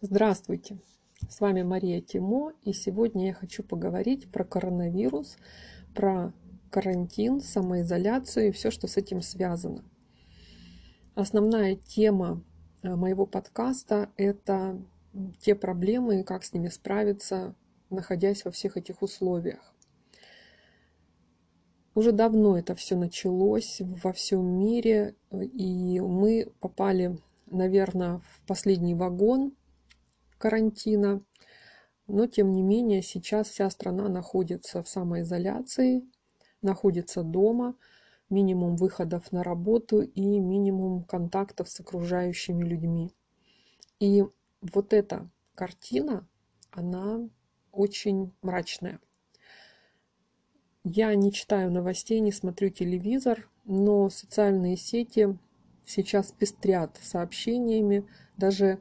Здравствуйте! С вами Мария Тимо, и сегодня я хочу поговорить про коронавирус, про карантин, самоизоляцию и все, что с этим связано. Основная тема э, моего подкаста – это те проблемы и как с ними справиться, находясь во всех этих условиях. Уже давно это все началось во всем мире, и мы попали, наверное, в последний вагон карантина. Но, тем не менее, сейчас вся страна находится в самоизоляции, находится дома, минимум выходов на работу и минимум контактов с окружающими людьми. И вот эта картина, она очень мрачная. Я не читаю новостей, не смотрю телевизор, но социальные сети сейчас пестрят сообщениями, даже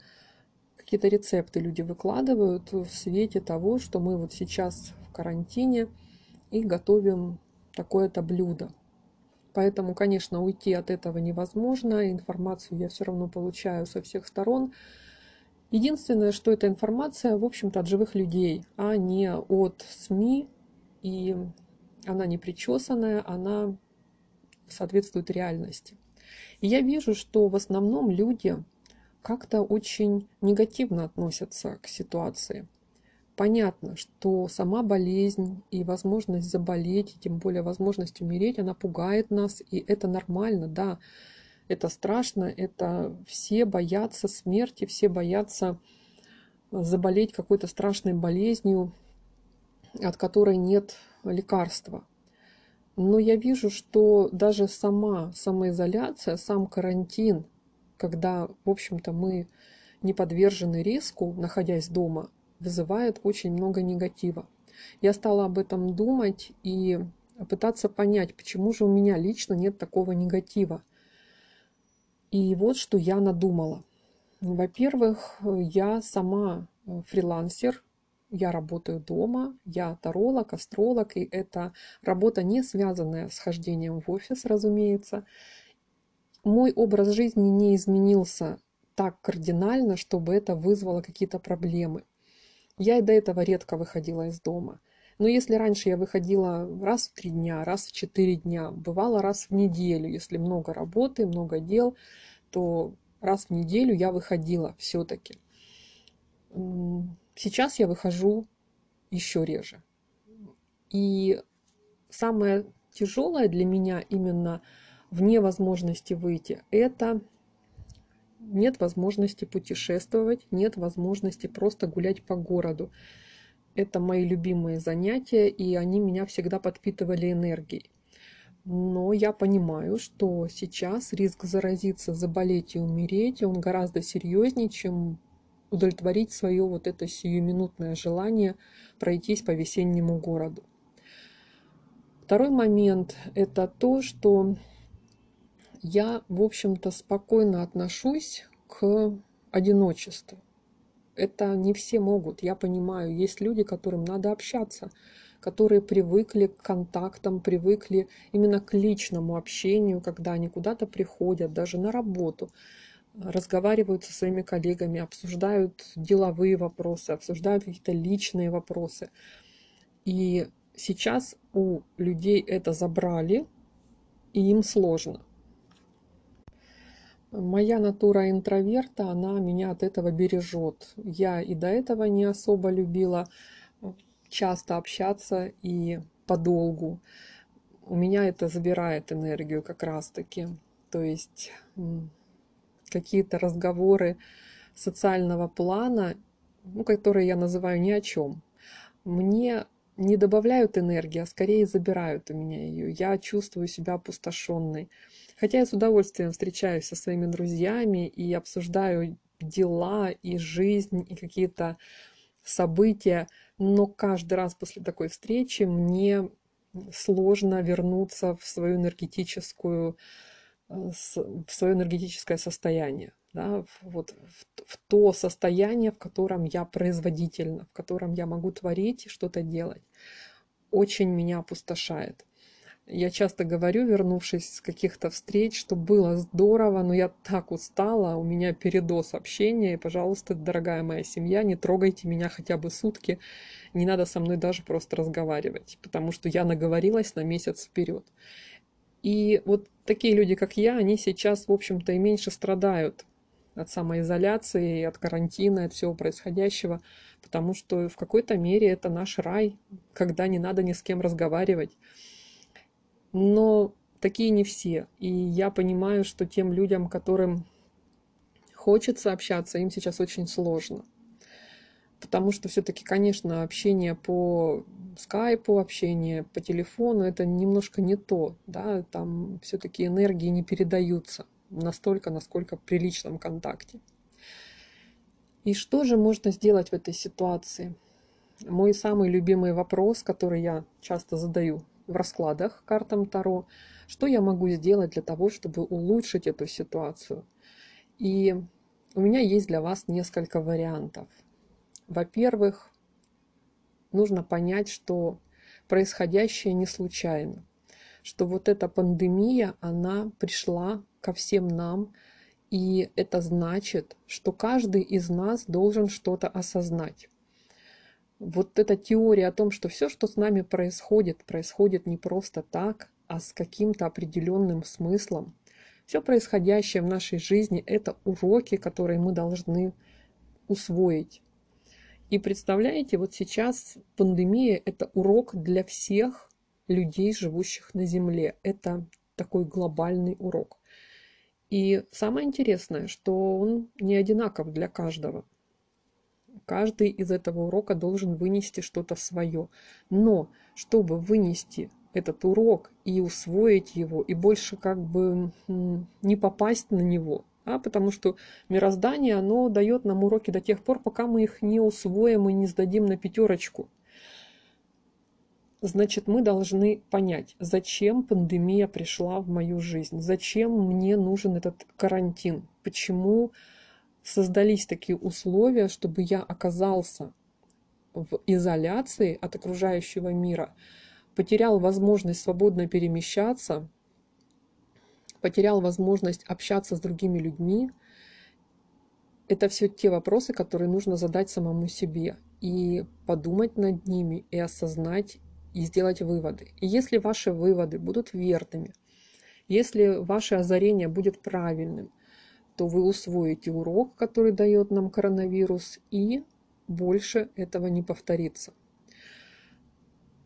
какие-то рецепты люди выкладывают в свете того, что мы вот сейчас в карантине и готовим такое-то блюдо. Поэтому, конечно, уйти от этого невозможно. Информацию я все равно получаю со всех сторон. Единственное, что эта информация, в общем-то, от живых людей, а не от СМИ. И она не причесанная, она соответствует реальности. И я вижу, что в основном люди как-то очень негативно относятся к ситуации. Понятно, что сама болезнь и возможность заболеть, и тем более возможность умереть, она пугает нас, и это нормально, да, это страшно, это все боятся смерти, все боятся заболеть какой-то страшной болезнью, от которой нет лекарства. Но я вижу, что даже сама самоизоляция, сам карантин – когда, в общем-то, мы не подвержены риску, находясь дома, вызывает очень много негатива. Я стала об этом думать и пытаться понять, почему же у меня лично нет такого негатива. И вот что я надумала. Во-первых, я сама фрилансер, я работаю дома, я таролог, астролог, и это работа не связанная с хождением в офис, разумеется мой образ жизни не изменился так кардинально, чтобы это вызвало какие-то проблемы. Я и до этого редко выходила из дома. Но если раньше я выходила раз в три дня, раз в четыре дня, бывало раз в неделю, если много работы, много дел, то раз в неделю я выходила все-таки. Сейчас я выхожу еще реже. И самое тяжелое для меня именно – вне возможности выйти, это нет возможности путешествовать, нет возможности просто гулять по городу. Это мои любимые занятия, и они меня всегда подпитывали энергией. Но я понимаю, что сейчас риск заразиться, заболеть и умереть, он гораздо серьезнее, чем удовлетворить свое вот это сиюминутное желание пройтись по весеннему городу. Второй момент – это то, что я, в общем-то, спокойно отношусь к одиночеству. Это не все могут, я понимаю. Есть люди, которым надо общаться, которые привыкли к контактам, привыкли именно к личному общению, когда они куда-то приходят, даже на работу, разговаривают со своими коллегами, обсуждают деловые вопросы, обсуждают какие-то личные вопросы. И сейчас у людей это забрали, и им сложно. Моя натура интроверта, она меня от этого бережет. Я и до этого не особо любила э, часто общаться и подолгу. У меня это забирает энергию как раз-таки. То есть какие-то разговоры социального плана, ну, которые я называю ни о чем, мне не добавляют энергии, а скорее забирают у меня ее. Я чувствую себя опустошенной. Хотя я с удовольствием встречаюсь со своими друзьями и обсуждаю дела и жизнь, и какие-то события, но каждый раз после такой встречи мне сложно вернуться в свою энергетическую э, в свое энергетическое состояние, да, вот в, в то состояние, в котором я производительна, в котором я могу творить и что-то делать, очень меня опустошает. Я часто говорю, вернувшись с каких-то встреч, что было здорово, но я так устала, у меня передоз общения, и, пожалуйста, дорогая моя семья, не трогайте меня хотя бы сутки, не надо со мной даже просто разговаривать, потому что я наговорилась на месяц вперед. И вот такие люди, как я, они сейчас, в общем-то, и меньше страдают от самоизоляции, от карантина, от всего происходящего, потому что в какой-то мере это наш рай, когда не надо ни с кем разговаривать но такие не все. И я понимаю, что тем людям, которым хочется общаться, им сейчас очень сложно. Потому что все-таки, конечно, общение по скайпу, общение по телефону, это немножко не то, да, там все-таки энергии не передаются настолько, насколько при личном контакте. И что же можно сделать в этой ситуации? Мой самый любимый вопрос, который я часто задаю в раскладах картам Таро, что я могу сделать для того, чтобы улучшить эту ситуацию. И у меня есть для вас несколько вариантов. Во-первых, нужно понять, что происходящее не случайно, что вот эта пандемия, она пришла ко всем нам, и это значит, что каждый из нас должен что-то осознать вот эта теория о том, что все, что с нами происходит, происходит не просто так, а с каким-то определенным смыслом. Все происходящее в нашей жизни – это уроки, которые мы должны усвоить. И представляете, вот сейчас пандемия – это урок для всех людей, живущих на Земле. Это такой глобальный урок. И самое интересное, что он не одинаков для каждого – Каждый из этого урока должен вынести что-то свое. Но чтобы вынести этот урок и усвоить его, и больше как бы не попасть на него, а, потому что мироздание, оно дает нам уроки до тех пор, пока мы их не усвоим и не сдадим на пятерочку. Значит, мы должны понять, зачем пандемия пришла в мою жизнь, зачем мне нужен этот карантин, почему создались такие условия, чтобы я оказался в изоляции от окружающего мира, потерял возможность свободно перемещаться, потерял возможность общаться с другими людьми. Это все те вопросы, которые нужно задать самому себе и подумать над ними, и осознать, и сделать выводы. И если ваши выводы будут верными, если ваше озарение будет правильным, то вы усвоите урок, который дает нам коронавирус, и больше этого не повторится.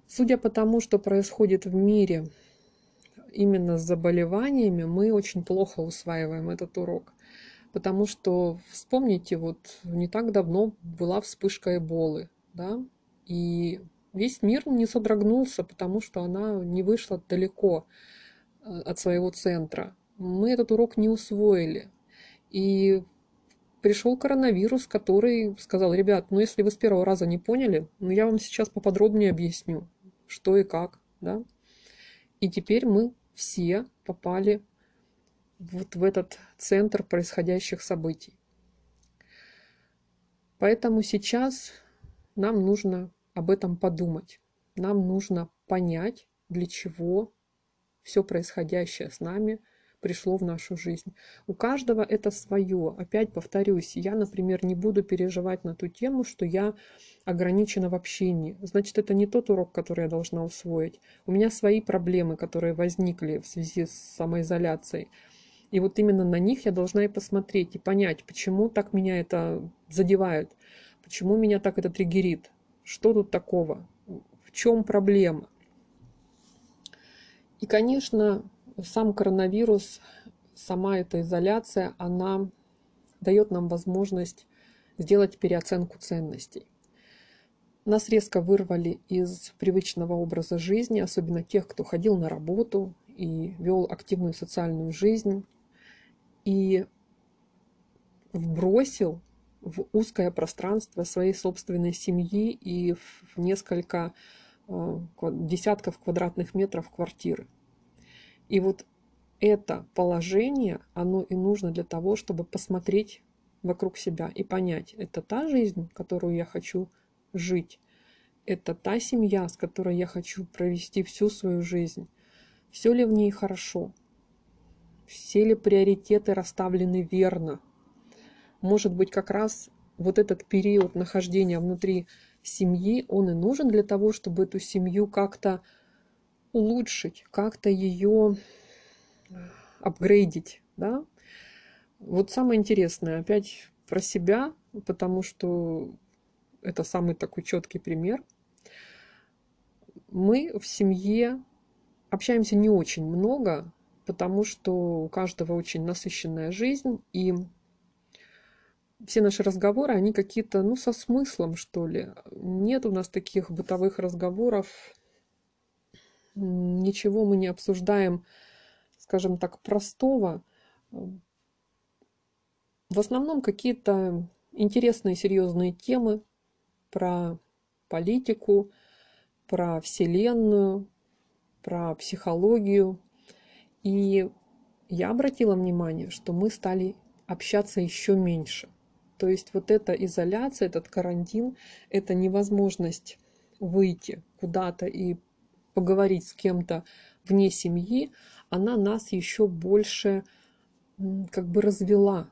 Судя по тому, что происходит в мире именно с заболеваниями, мы очень плохо усваиваем этот урок. Потому что, вспомните, вот не так давно была вспышка эболы, да, и весь мир не содрогнулся, потому что она не вышла далеко э, от своего центра. Мы этот урок не усвоили. И пришел коронавирус, который сказал, ребят, ну если вы с первого раза не поняли, ну я вам сейчас поподробнее объясню, что и как, да. И теперь мы все попали вот в этот центр происходящих событий. Поэтому сейчас нам нужно об этом подумать. Нам нужно понять, для чего все происходящее с нами – пришло в нашу жизнь. У каждого это свое. Опять повторюсь, я, например, не буду переживать на ту тему, что я ограничена в общении. Значит, это не тот урок, который я должна усвоить. У меня свои проблемы, которые возникли в связи с самоизоляцией. И вот именно на них я должна и посмотреть, и понять, почему так меня это задевает, почему меня так это триггерит, что тут такого, в чем проблема. И, конечно, сам коронавирус, сама эта изоляция, она дает нам возможность сделать переоценку ценностей. Нас резко вырвали из привычного образа жизни, особенно тех, кто ходил на работу и вел активную социальную жизнь, и вбросил в узкое пространство своей собственной семьи и в несколько э, десятков квадратных метров квартиры. И вот это положение, оно и нужно для того, чтобы посмотреть вокруг себя и понять, это та жизнь, которую я хочу жить, это та семья, с которой я хочу провести всю свою жизнь, Все ли в ней хорошо? Все ли приоритеты расставлены верно? Может быть, как раз вот этот период нахождения внутри семьи, он и нужен для того, чтобы эту семью как-то улучшить, как-то ее апгрейдить, да? Вот самое интересное, опять про себя, потому что это самый такой четкий пример. Мы в семье общаемся не очень много, потому что у каждого очень насыщенная жизнь, и все наши разговоры, они какие-то, ну, со смыслом, что ли. Нет у нас таких бытовых разговоров, ничего мы не обсуждаем, скажем так, простого. В основном какие-то интересные, серьезные темы про политику, про Вселенную, про психологию. И я обратила внимание, что мы стали общаться еще меньше. То есть вот эта изоляция, этот карантин, это невозможность выйти куда-то и поговорить с кем-то вне семьи, она нас еще больше как бы развела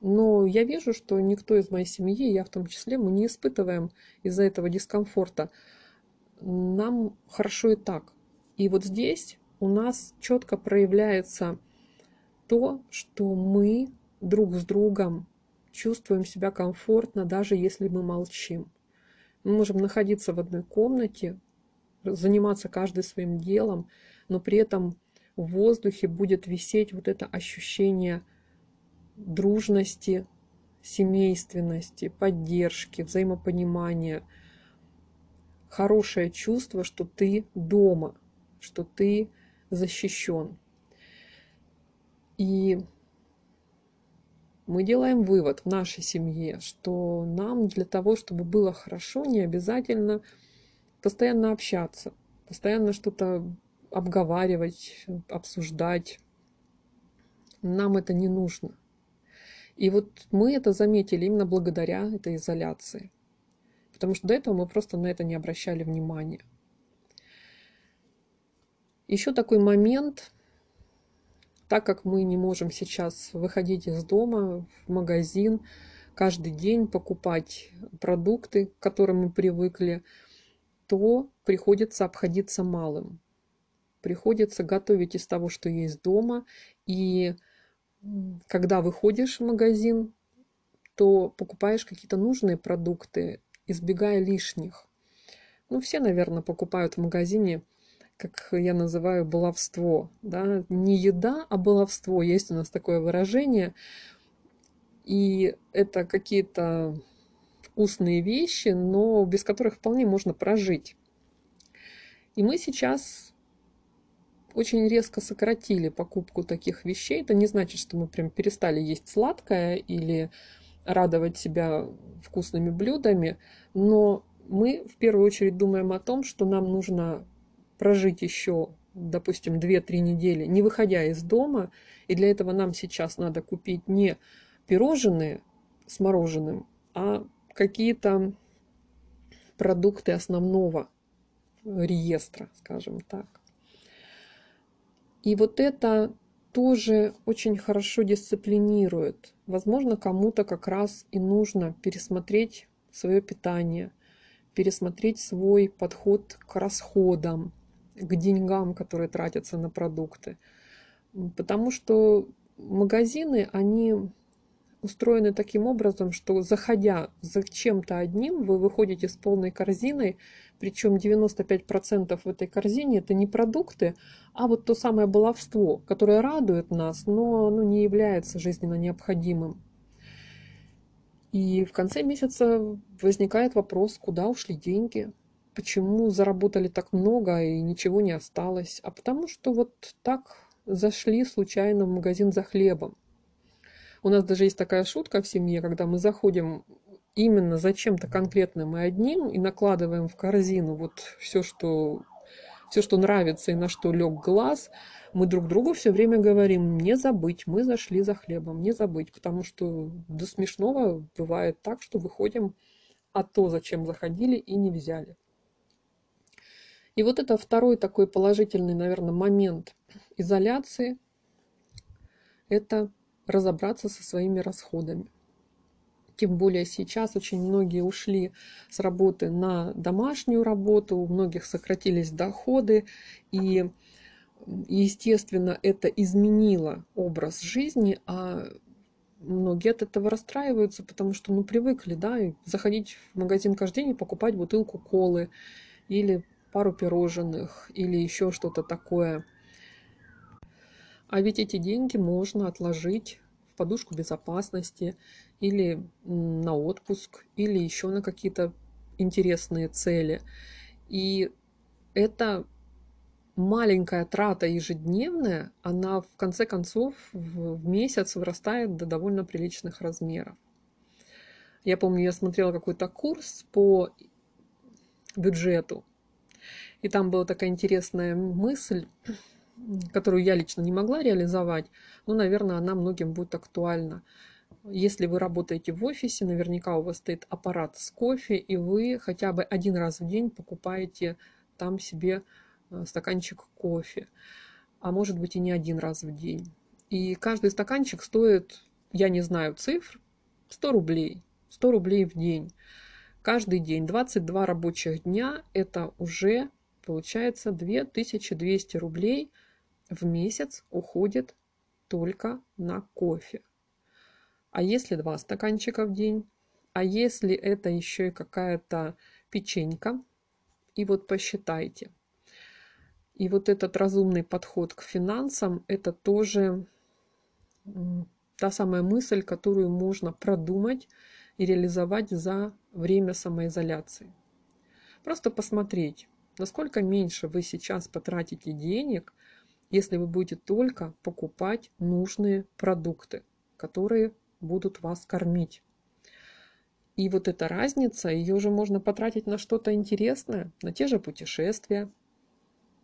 но я вижу, что никто из моей семьи, я в том числе, мы не испытываем из-за этого дискомфорта. Нам хорошо и так. И вот здесь у нас четко проявляется то, что мы друг с другом чувствуем себя комфортно, даже если мы молчим. Мы можем находиться в одной комнате, заниматься каждый своим делом, но при этом в воздухе будет висеть вот это ощущение – дружности, семейственности, поддержки, взаимопонимания. Хорошее чувство, что ты дома, что ты защищен. И мы делаем вывод в нашей семье, что нам для того, чтобы было хорошо, не обязательно постоянно общаться, постоянно что-то обговаривать, обсуждать. Нам это не нужно. И вот мы это заметили именно благодаря этой изоляции. Потому что до этого мы просто на это не обращали внимания. Еще такой момент, так как мы не можем сейчас выходить из дома в магазин, каждый день покупать продукты, к которым мы привыкли, то приходится обходиться малым. Приходится готовить из того, что есть дома, и когда выходишь в магазин, то покупаешь какие-то нужные продукты, избегая лишних. Ну, все, наверное, покупают в магазине, как я называю, баловство. Да? Не еда, а баловство. Есть у нас такое выражение. И это какие-то вкусные вещи, но без которых вполне можно прожить. И мы сейчас очень резко сократили покупку таких вещей. Это не значит, что мы прям перестали есть сладкое или радовать себя вкусными блюдами, но мы в первую очередь думаем о том, что нам нужно прожить еще, допустим, 2-3 недели, не выходя из дома, и для этого нам сейчас надо купить не пирожные с мороженым, а какие-то продукты основного реестра, скажем так. И вот это тоже очень хорошо дисциплинирует. Возможно, кому-то как раз и нужно пересмотреть свое питание, пересмотреть свой подход к расходам, к деньгам, которые тратятся на продукты. Потому что магазины, они устроены таким образом, что заходя за чем-то одним, вы выходите с полной корзиной, причем 95% в этой корзине это не продукты, а вот то самое баловство, которое радует нас, но оно не является жизненно необходимым. И в конце месяца возникает вопрос, куда ушли деньги, почему заработали так много и ничего не осталось, а потому что вот так зашли случайно в магазин за хлебом. У нас даже есть такая шутка в семье, когда мы заходим именно за чем-то конкретным и одним и накладываем в корзину вот все, что все, что нравится и на что лег глаз, мы друг другу все время говорим, не забыть, мы зашли за хлебом, не забыть, потому что до смешного бывает так, что выходим, а то, зачем заходили, и не взяли. И вот это второй такой положительный, наверное, момент изоляции – это разобраться со своими расходами. Тем более сейчас очень многие ушли с работы на домашнюю работу, у многих сократились доходы, и, естественно, это изменило образ жизни, а многие от этого расстраиваются, потому что ну, привыкли, да, заходить в магазин каждый день и покупать бутылку колы или пару пирожных или еще что-то такое. А ведь эти деньги можно отложить в подушку безопасности или на отпуск, или еще на какие-то интересные цели. И это маленькая трата ежедневная, она в конце концов в месяц вырастает до довольно приличных размеров. Я помню, я смотрела какой-то курс по бюджету, и там была такая интересная мысль, которую я лично не могла реализовать, но, наверное, она многим будет актуальна. Если вы работаете в офисе, наверняка у вас стоит аппарат с кофе, и вы хотя бы один раз в день покупаете там себе э, стаканчик кофе, а может быть и не один раз в день. И каждый стаканчик стоит, я не знаю цифр, 100 рублей. 100 рублей в день. Каждый день, 22 рабочих дня, это уже получается 2200 рублей в месяц уходит только на кофе. А если два стаканчика в день? А если это еще и какая-то печенька? И вот посчитайте. И вот этот разумный подход к финансам, это тоже та самая мысль, которую можно продумать и реализовать за время самоизоляции. Просто посмотреть, насколько меньше вы сейчас потратите денег, если вы будете только покупать нужные продукты, которые будут вас кормить. И вот эта разница, ее уже можно потратить на что-то интересное, на те же путешествия,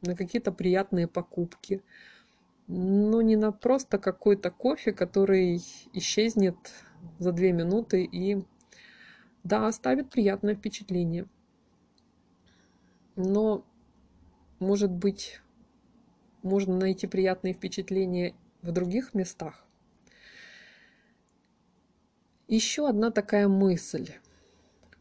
на какие-то приятные покупки, но не на просто какой-то кофе, который исчезнет за две минуты и, да, оставит приятное впечатление. Но, может быть, можно найти приятные впечатления в других местах. Еще одна такая мысль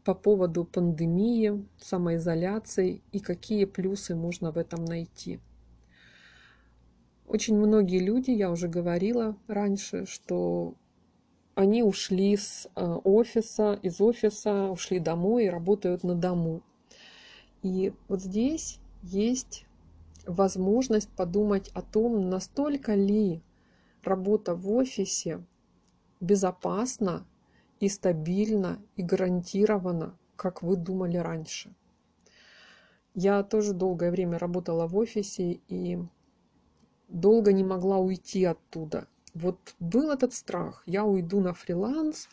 по поводу пандемии, самоизоляции и какие плюсы можно в этом найти. Очень многие люди, я уже говорила раньше, что они ушли с э, офиса, из офиса, ушли домой и работают на дому. И вот здесь есть возможность подумать о том, настолько ли работа в офисе безопасна и стабильно, и гарантированно, как вы думали раньше. Я тоже долгое время работала в офисе и долго не могла уйти оттуда. Вот был этот страх, я уйду на фриланс,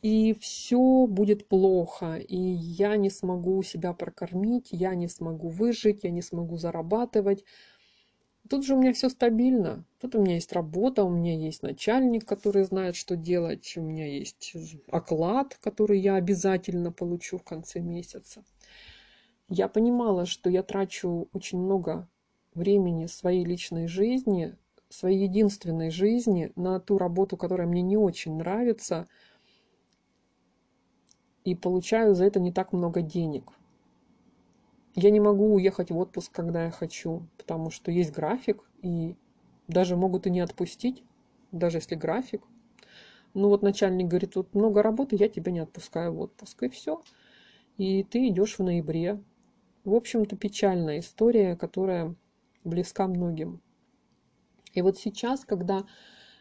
и все будет плохо, и я не смогу себя прокормить, я не смогу выжить, я не смогу зарабатывать. Тут же у меня все стабильно. Тут у меня есть работа, у меня есть начальник, который знает, что делать, у меня есть оклад, который я обязательно получу в конце месяца. Я понимала, что я трачу очень много времени своей личной жизни, своей единственной жизни на ту работу, которая мне не очень нравится, и получаю за это не так много денег. Я не могу уехать в отпуск, когда я хочу, потому что есть график, и даже могут и не отпустить, даже если график. Ну вот начальник говорит, тут много работы, я тебя не отпускаю в отпуск, и все. И ты идешь в ноябре. В общем-то, печальная история, которая близка многим. И вот сейчас, когда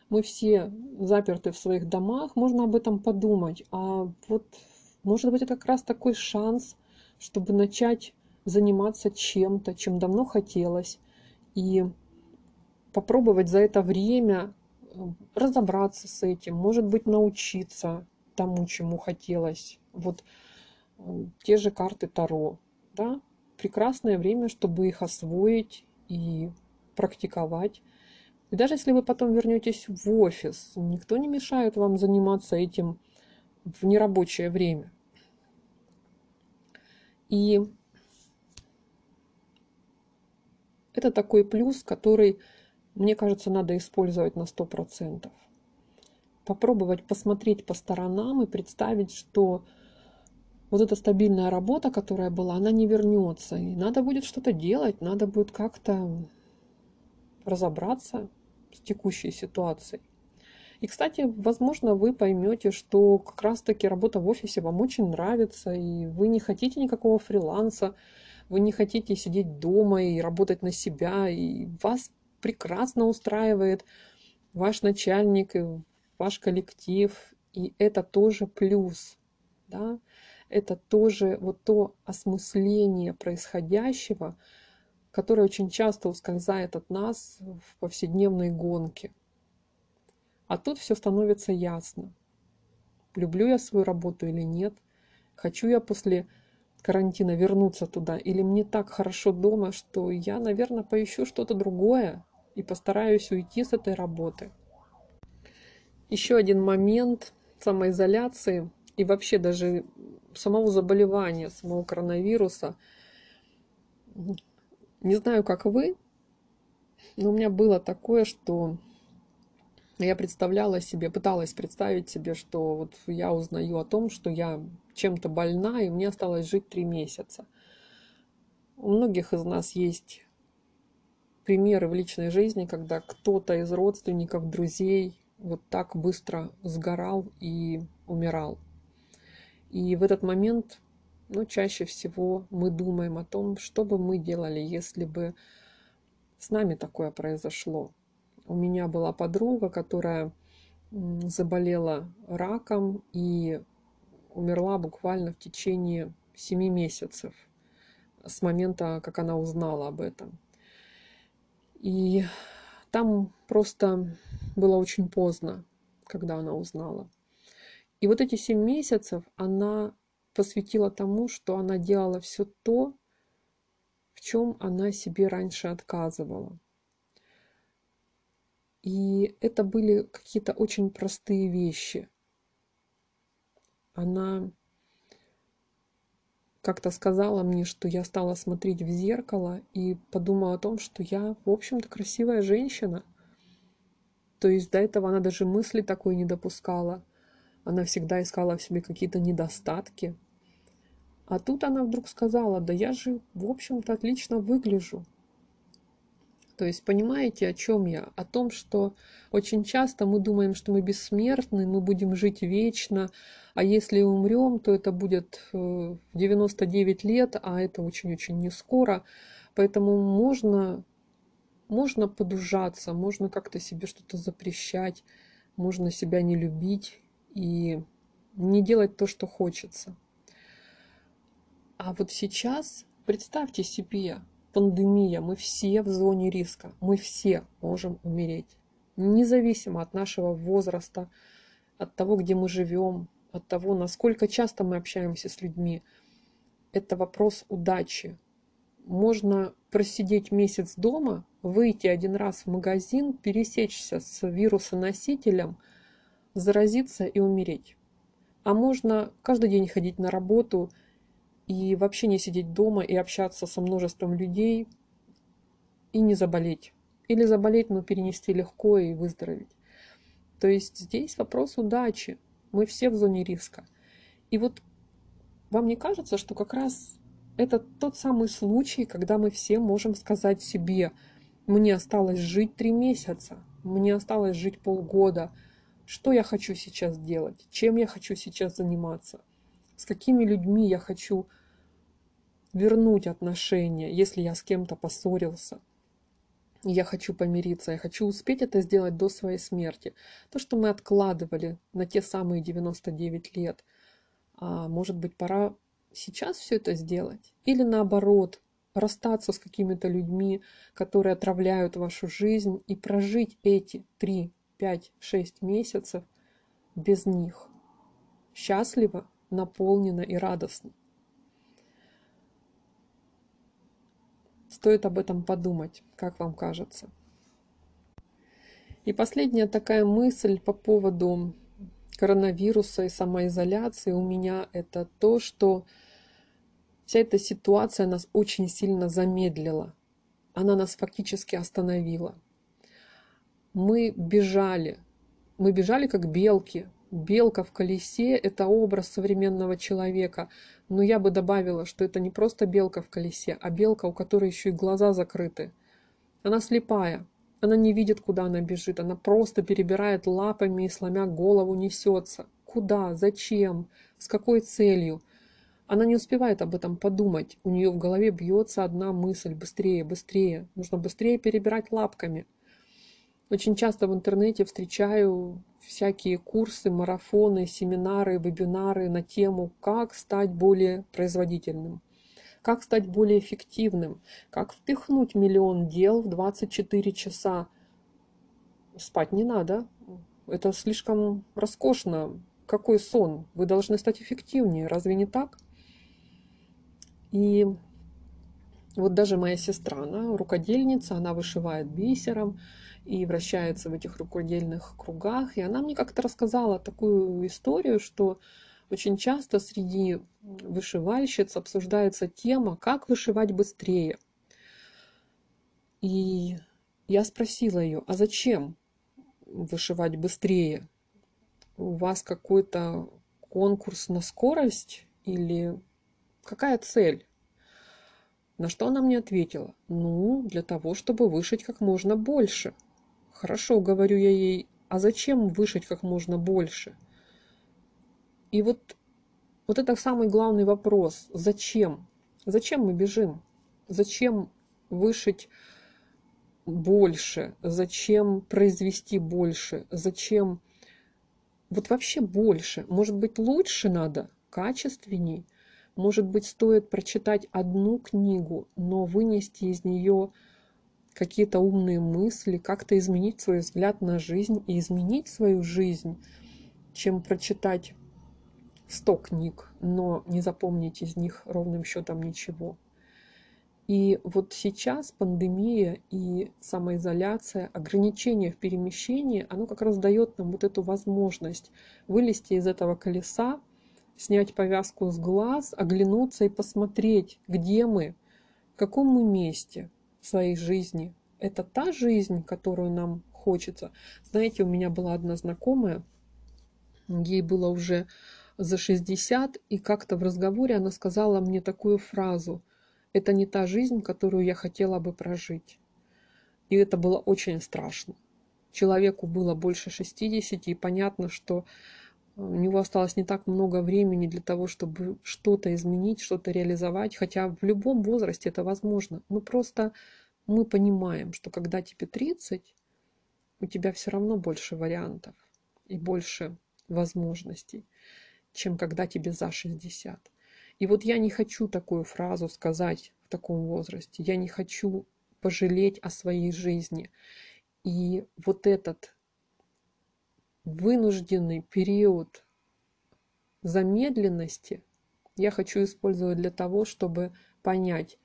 мы все заперты в своих домах, можно об этом подумать. А вот, может быть, это как раз такой шанс, чтобы начать заниматься чем-то, чем давно хотелось, и попробовать за это время э, разобраться с этим, может быть, научиться тому, чему хотелось. Вот э, те же карты Таро, да, прекрасное время, чтобы их освоить и практиковать. И даже если вы потом вернетесь в офис, никто не мешает вам заниматься этим в нерабочее время. И Это такой плюс, который, мне кажется, надо использовать на 100%. Попробовать посмотреть по сторонам и представить, что вот эта стабильная работа, которая была, она не вернется. И надо будет что-то делать, надо будет как-то разобраться с текущей ситуацией. И, кстати, возможно, вы поймете, что как раз-таки работа в офисе вам очень нравится, и вы не хотите никакого фриланса, вы не хотите сидеть дома и работать на себя, и вас прекрасно устраивает ваш начальник и ваш коллектив, и это тоже плюс, да, это тоже вот то осмысление происходящего, которое очень часто ускользает от нас в повседневной гонке. А тут все становится ясно. Люблю я свою работу или нет? Хочу я после карантина вернуться туда? Или мне так хорошо дома, что я, наверное, поищу что-то другое и постараюсь уйти с этой работы? Еще один момент самоизоляции и вообще даже самого заболевания, самого коронавируса. Не знаю, как вы, но у меня было такое, что я представляла себе, пыталась представить себе, что вот я узнаю о том, что я чем-то больна, и мне осталось жить три месяца. У многих из нас есть примеры в личной жизни, когда кто-то из родственников, друзей вот так быстро сгорал и умирал. И в этот момент, ну, чаще всего мы думаем о том, что бы мы делали, если бы с нами такое произошло. У меня была подруга, которая заболела раком и умерла буквально в течение семи месяцев с момента, как она узнала об этом. И там просто было очень поздно, когда она узнала. И вот эти семь месяцев она посвятила тому, что она делала все то, в чем она себе раньше отказывала. И это были какие-то очень простые вещи. Она как-то сказала мне, что я стала смотреть в зеркало и подумала о том, что я, в общем-то, красивая женщина. То есть до этого она даже мысли такой не допускала. Она всегда искала в себе какие-то недостатки. А тут она вдруг сказала, да я же, в общем-то, отлично выгляжу. То есть понимаете, о чем я? О том, что очень часто мы думаем, что мы бессмертны, мы будем жить вечно, а если умрем, то это будет э, в 99 лет, а это очень-очень не скоро. Поэтому можно, можно подужаться, можно как-то себе что-то запрещать, можно себя не любить и не делать то, что хочется. А вот сейчас представьте себе, пандемия, мы все в зоне риска, мы все можем умереть. Независимо от нашего возраста, от того, где мы живем, от того, насколько часто мы общаемся с людьми. Это вопрос удачи. Можно просидеть месяц дома, выйти один раз в магазин, пересечься с вирусоносителем, заразиться и умереть. А можно каждый день ходить на работу – и вообще не сидеть дома и общаться со множеством людей и не заболеть. Или заболеть, но перенести легко и выздороветь. То есть здесь вопрос удачи. Мы все в зоне риска. И вот вам не кажется, что как раз это тот самый случай, когда мы все можем сказать себе, мне осталось жить три месяца, мне осталось жить полгода, что я хочу сейчас делать, чем я хочу сейчас заниматься, с какими людьми я хочу вернуть отношения, если я с кем-то поссорился. Я хочу помириться, я хочу успеть это сделать до своей смерти. То, что мы откладывали на те самые 99 лет. А может быть, пора сейчас все это сделать? Или наоборот, расстаться с какими-то людьми, которые отравляют вашу жизнь, и прожить эти 3, 5, 6 месяцев без них. Счастливо, наполненно и радостно. Стоит об этом подумать, как вам кажется. И последняя такая мысль по поводу коронавируса и самоизоляции у меня это то, что вся эта ситуация нас очень сильно замедлила. она нас фактически остановила. Мы бежали, мы бежали как белки. Белка в колесе – это образ современного человека. Но я бы добавила, что это не просто белка в колесе, а белка, у которой еще и глаза закрыты. Она слепая, она не видит, куда она бежит, она просто перебирает лапами и, сломя голову, несется. Куда? Зачем? С какой целью? Она не успевает об этом подумать. У нее в голове бьется одна мысль. Быстрее, быстрее. Нужно быстрее перебирать лапками. Очень часто в интернете встречаю всякие курсы, марафоны, семинары, вебинары на тему, как стать более производительным, как стать более эффективным, как впихнуть миллион дел в 24 часа. Спать не надо. Это слишком роскошно. Какой сон? Вы должны стать эффективнее. Разве не так? И вот даже моя сестра, она рукодельница, она вышивает бисером и вращается в этих рукодельных кругах. И она мне как-то рассказала такую историю, что очень часто среди вышивальщиц обсуждается тема, как вышивать быстрее. И я спросила ее, а зачем вышивать быстрее? У вас какой-то конкурс на скорость или Какая цель? На что она мне ответила? Ну, для того, чтобы вышить как можно больше. Хорошо, говорю я ей, а зачем вышить как можно больше? И вот, вот это самый главный вопрос. Зачем? Зачем мы бежим? Зачем вышить больше? Зачем произвести больше? Зачем вот вообще больше? Может быть, лучше надо, качественней? Может быть, стоит прочитать одну книгу, но вынести из нее какие-то умные мысли, как-то изменить свой взгляд на жизнь и изменить свою жизнь, чем прочитать 100 книг, но не запомнить из них ровным счетом ничего. И вот сейчас пандемия и самоизоляция, ограничение в перемещении, оно как раз дает нам вот эту возможность вылезти из этого колеса, снять повязку с глаз, оглянуться и посмотреть, где мы, в каком мы месте своей жизни. Это та жизнь, которую нам хочется. Знаете, у меня была одна знакомая, ей было уже за 60, и как-то в разговоре она сказала мне такую фразу «Это не та жизнь, которую я хотела бы прожить». И это было очень страшно. Человеку было больше 60, и понятно, что у него осталось не так много времени для того, чтобы что-то изменить, что-то реализовать, хотя в любом возрасте это возможно. Но просто мы понимаем, что когда тебе 30, у тебя все равно больше вариантов и больше возможностей, чем когда тебе за 60. И вот я не хочу такую фразу сказать в таком возрасте. Я не хочу пожалеть о своей жизни. И вот этот вынужденный период замедленности я хочу использовать для того, чтобы понять,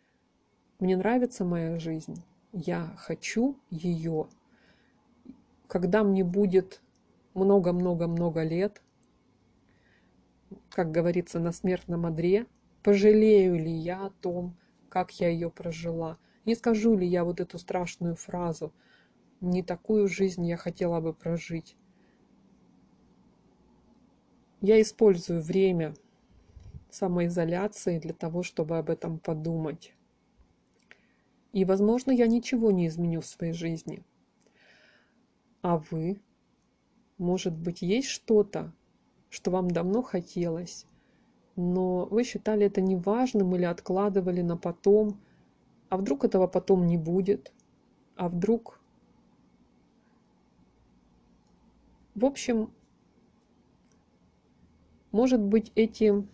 мне нравится моя жизнь, я хочу ее. Когда мне будет много-много-много лет, как говорится на смертном одре, пожалею ли я о том, как я ее прожила, не скажу ли я вот эту страшную фразу, не такую жизнь я хотела бы прожить. Я использую время самоизоляции для того, чтобы об этом подумать. И, возможно, я ничего не изменю в своей жизни. А вы? Может быть, есть что-то, что вам давно хотелось, но вы считали это неважным или откладывали на потом, а вдруг этого потом не будет, а вдруг... В общем, может быть, эти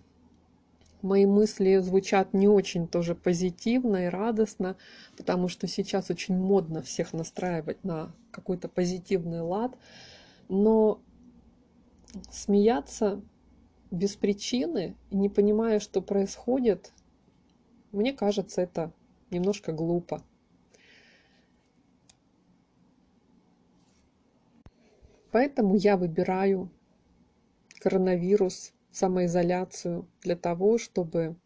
мои мысли звучат не очень тоже позитивно и радостно, потому что сейчас очень модно всех настраивать на какой-то позитивный лад, но смеяться без причины не понимая, что происходит, мне кажется, это немножко глупо. Поэтому я выбираю коронавирус, самоизоляцию для того, чтобы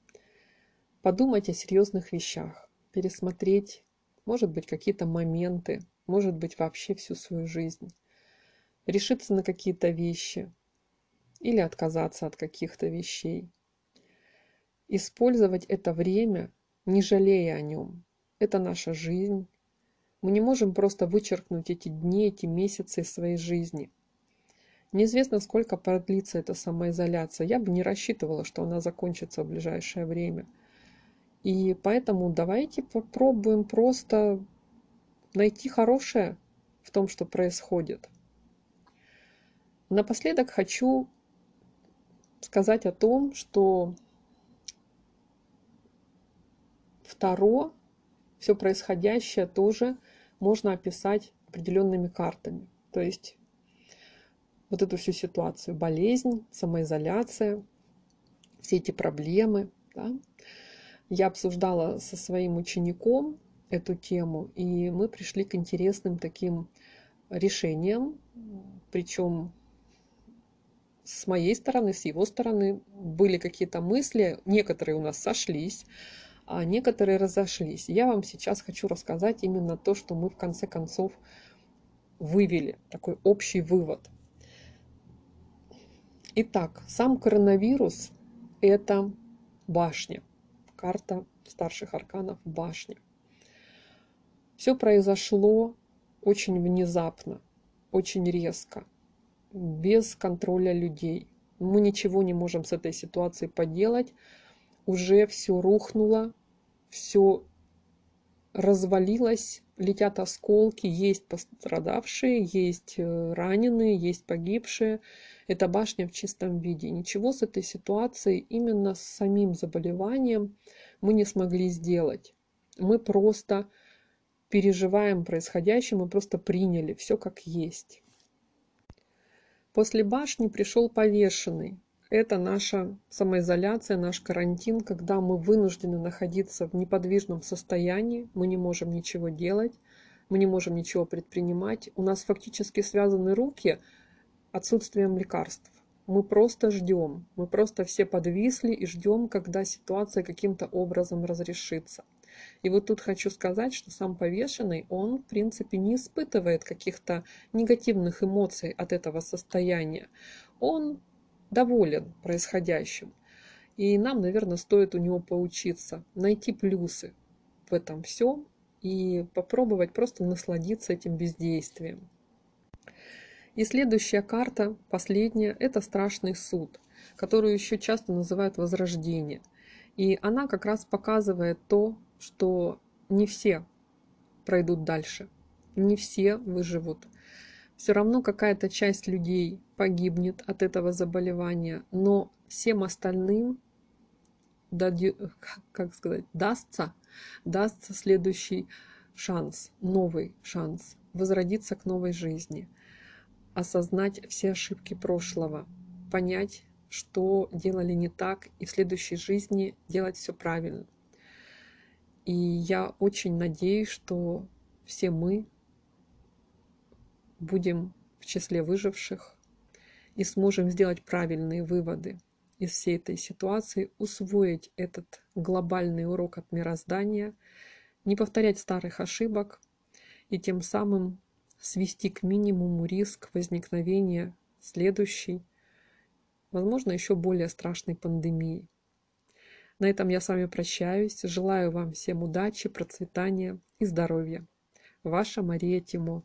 подумать о серьезных вещах, пересмотреть может быть какие-то моменты, может быть вообще всю свою жизнь. Решиться на какие-то вещи или отказаться от каких-то вещей. Использовать это время, не жалея о нем. Это наша жизнь. Мы не можем просто вычеркнуть эти дни, эти месяцы из своей жизни. Неизвестно, сколько продлится эта самоизоляция. Я бы не рассчитывала, что она закончится в ближайшее время – и поэтому давайте попробуем просто найти хорошее в том, что происходит. Напоследок хочу сказать о том, что второе, все происходящее тоже можно описать определенными картами. То есть вот эту всю ситуацию, болезнь, самоизоляция, все эти проблемы, да, я обсуждала со своим учеником эту тему, и мы пришли к интересным таким решениям, причем с моей стороны, с его стороны были какие-то мысли, некоторые у нас сошлись, а некоторые разошлись. Я вам сейчас хочу рассказать именно то, что мы в конце концов вывели, такой общий вывод. Итак, сам коронавирус – это башня – карта старших арканов башни. Все произошло очень внезапно, очень резко, без контроля людей. Мы ничего не можем с этой ситуацией поделать. Уже все рухнуло, все развалилось, летят осколки, есть пострадавшие, есть э, раненые, есть погибшие. Это башня в чистом виде. Ничего с этой ситуацией, именно с самим заболеванием мы не смогли сделать. Мы просто переживаем происходящее, мы просто приняли все как есть. После башни пришел повешенный. Это наша самоизоляция, наш карантин, когда мы вынуждены находиться в неподвижном состоянии, мы не можем ничего делать, мы не можем ничего предпринимать. У нас фактически связаны руки отсутствием лекарств. Мы просто ждем, мы просто все подвисли и ждем, когда ситуация каким-то образом разрешится. И вот тут хочу сказать, что сам повешенный, он, в принципе, не испытывает каких-то негативных эмоций от этого состояния. Он доволен происходящим. И нам, наверное, стоит у него поучиться, найти плюсы в этом всем и попробовать просто насладиться этим бездействием. И следующая карта, последняя, это страшный суд, которую еще часто называют возрождение. И она как раз показывает то, что не все пройдут дальше, не все выживут. Все равно какая-то часть людей погибнет от этого заболевания, но всем остальным как сказать, дастся, дастся следующий шанс, новый шанс возродиться к новой жизни – осознать все ошибки прошлого, понять, что делали не так, и в следующей жизни делать все правильно. И я очень надеюсь, что все мы будем в числе выживших и сможем сделать правильные выводы из всей этой ситуации, усвоить этот глобальный урок от мироздания, не повторять старых ошибок и тем самым свести к минимуму риск возникновения следующей, возможно, еще более страшной пандемии. На этом я с вами прощаюсь. Желаю вам всем удачи, процветания и здоровья. Ваша Мария Тимо.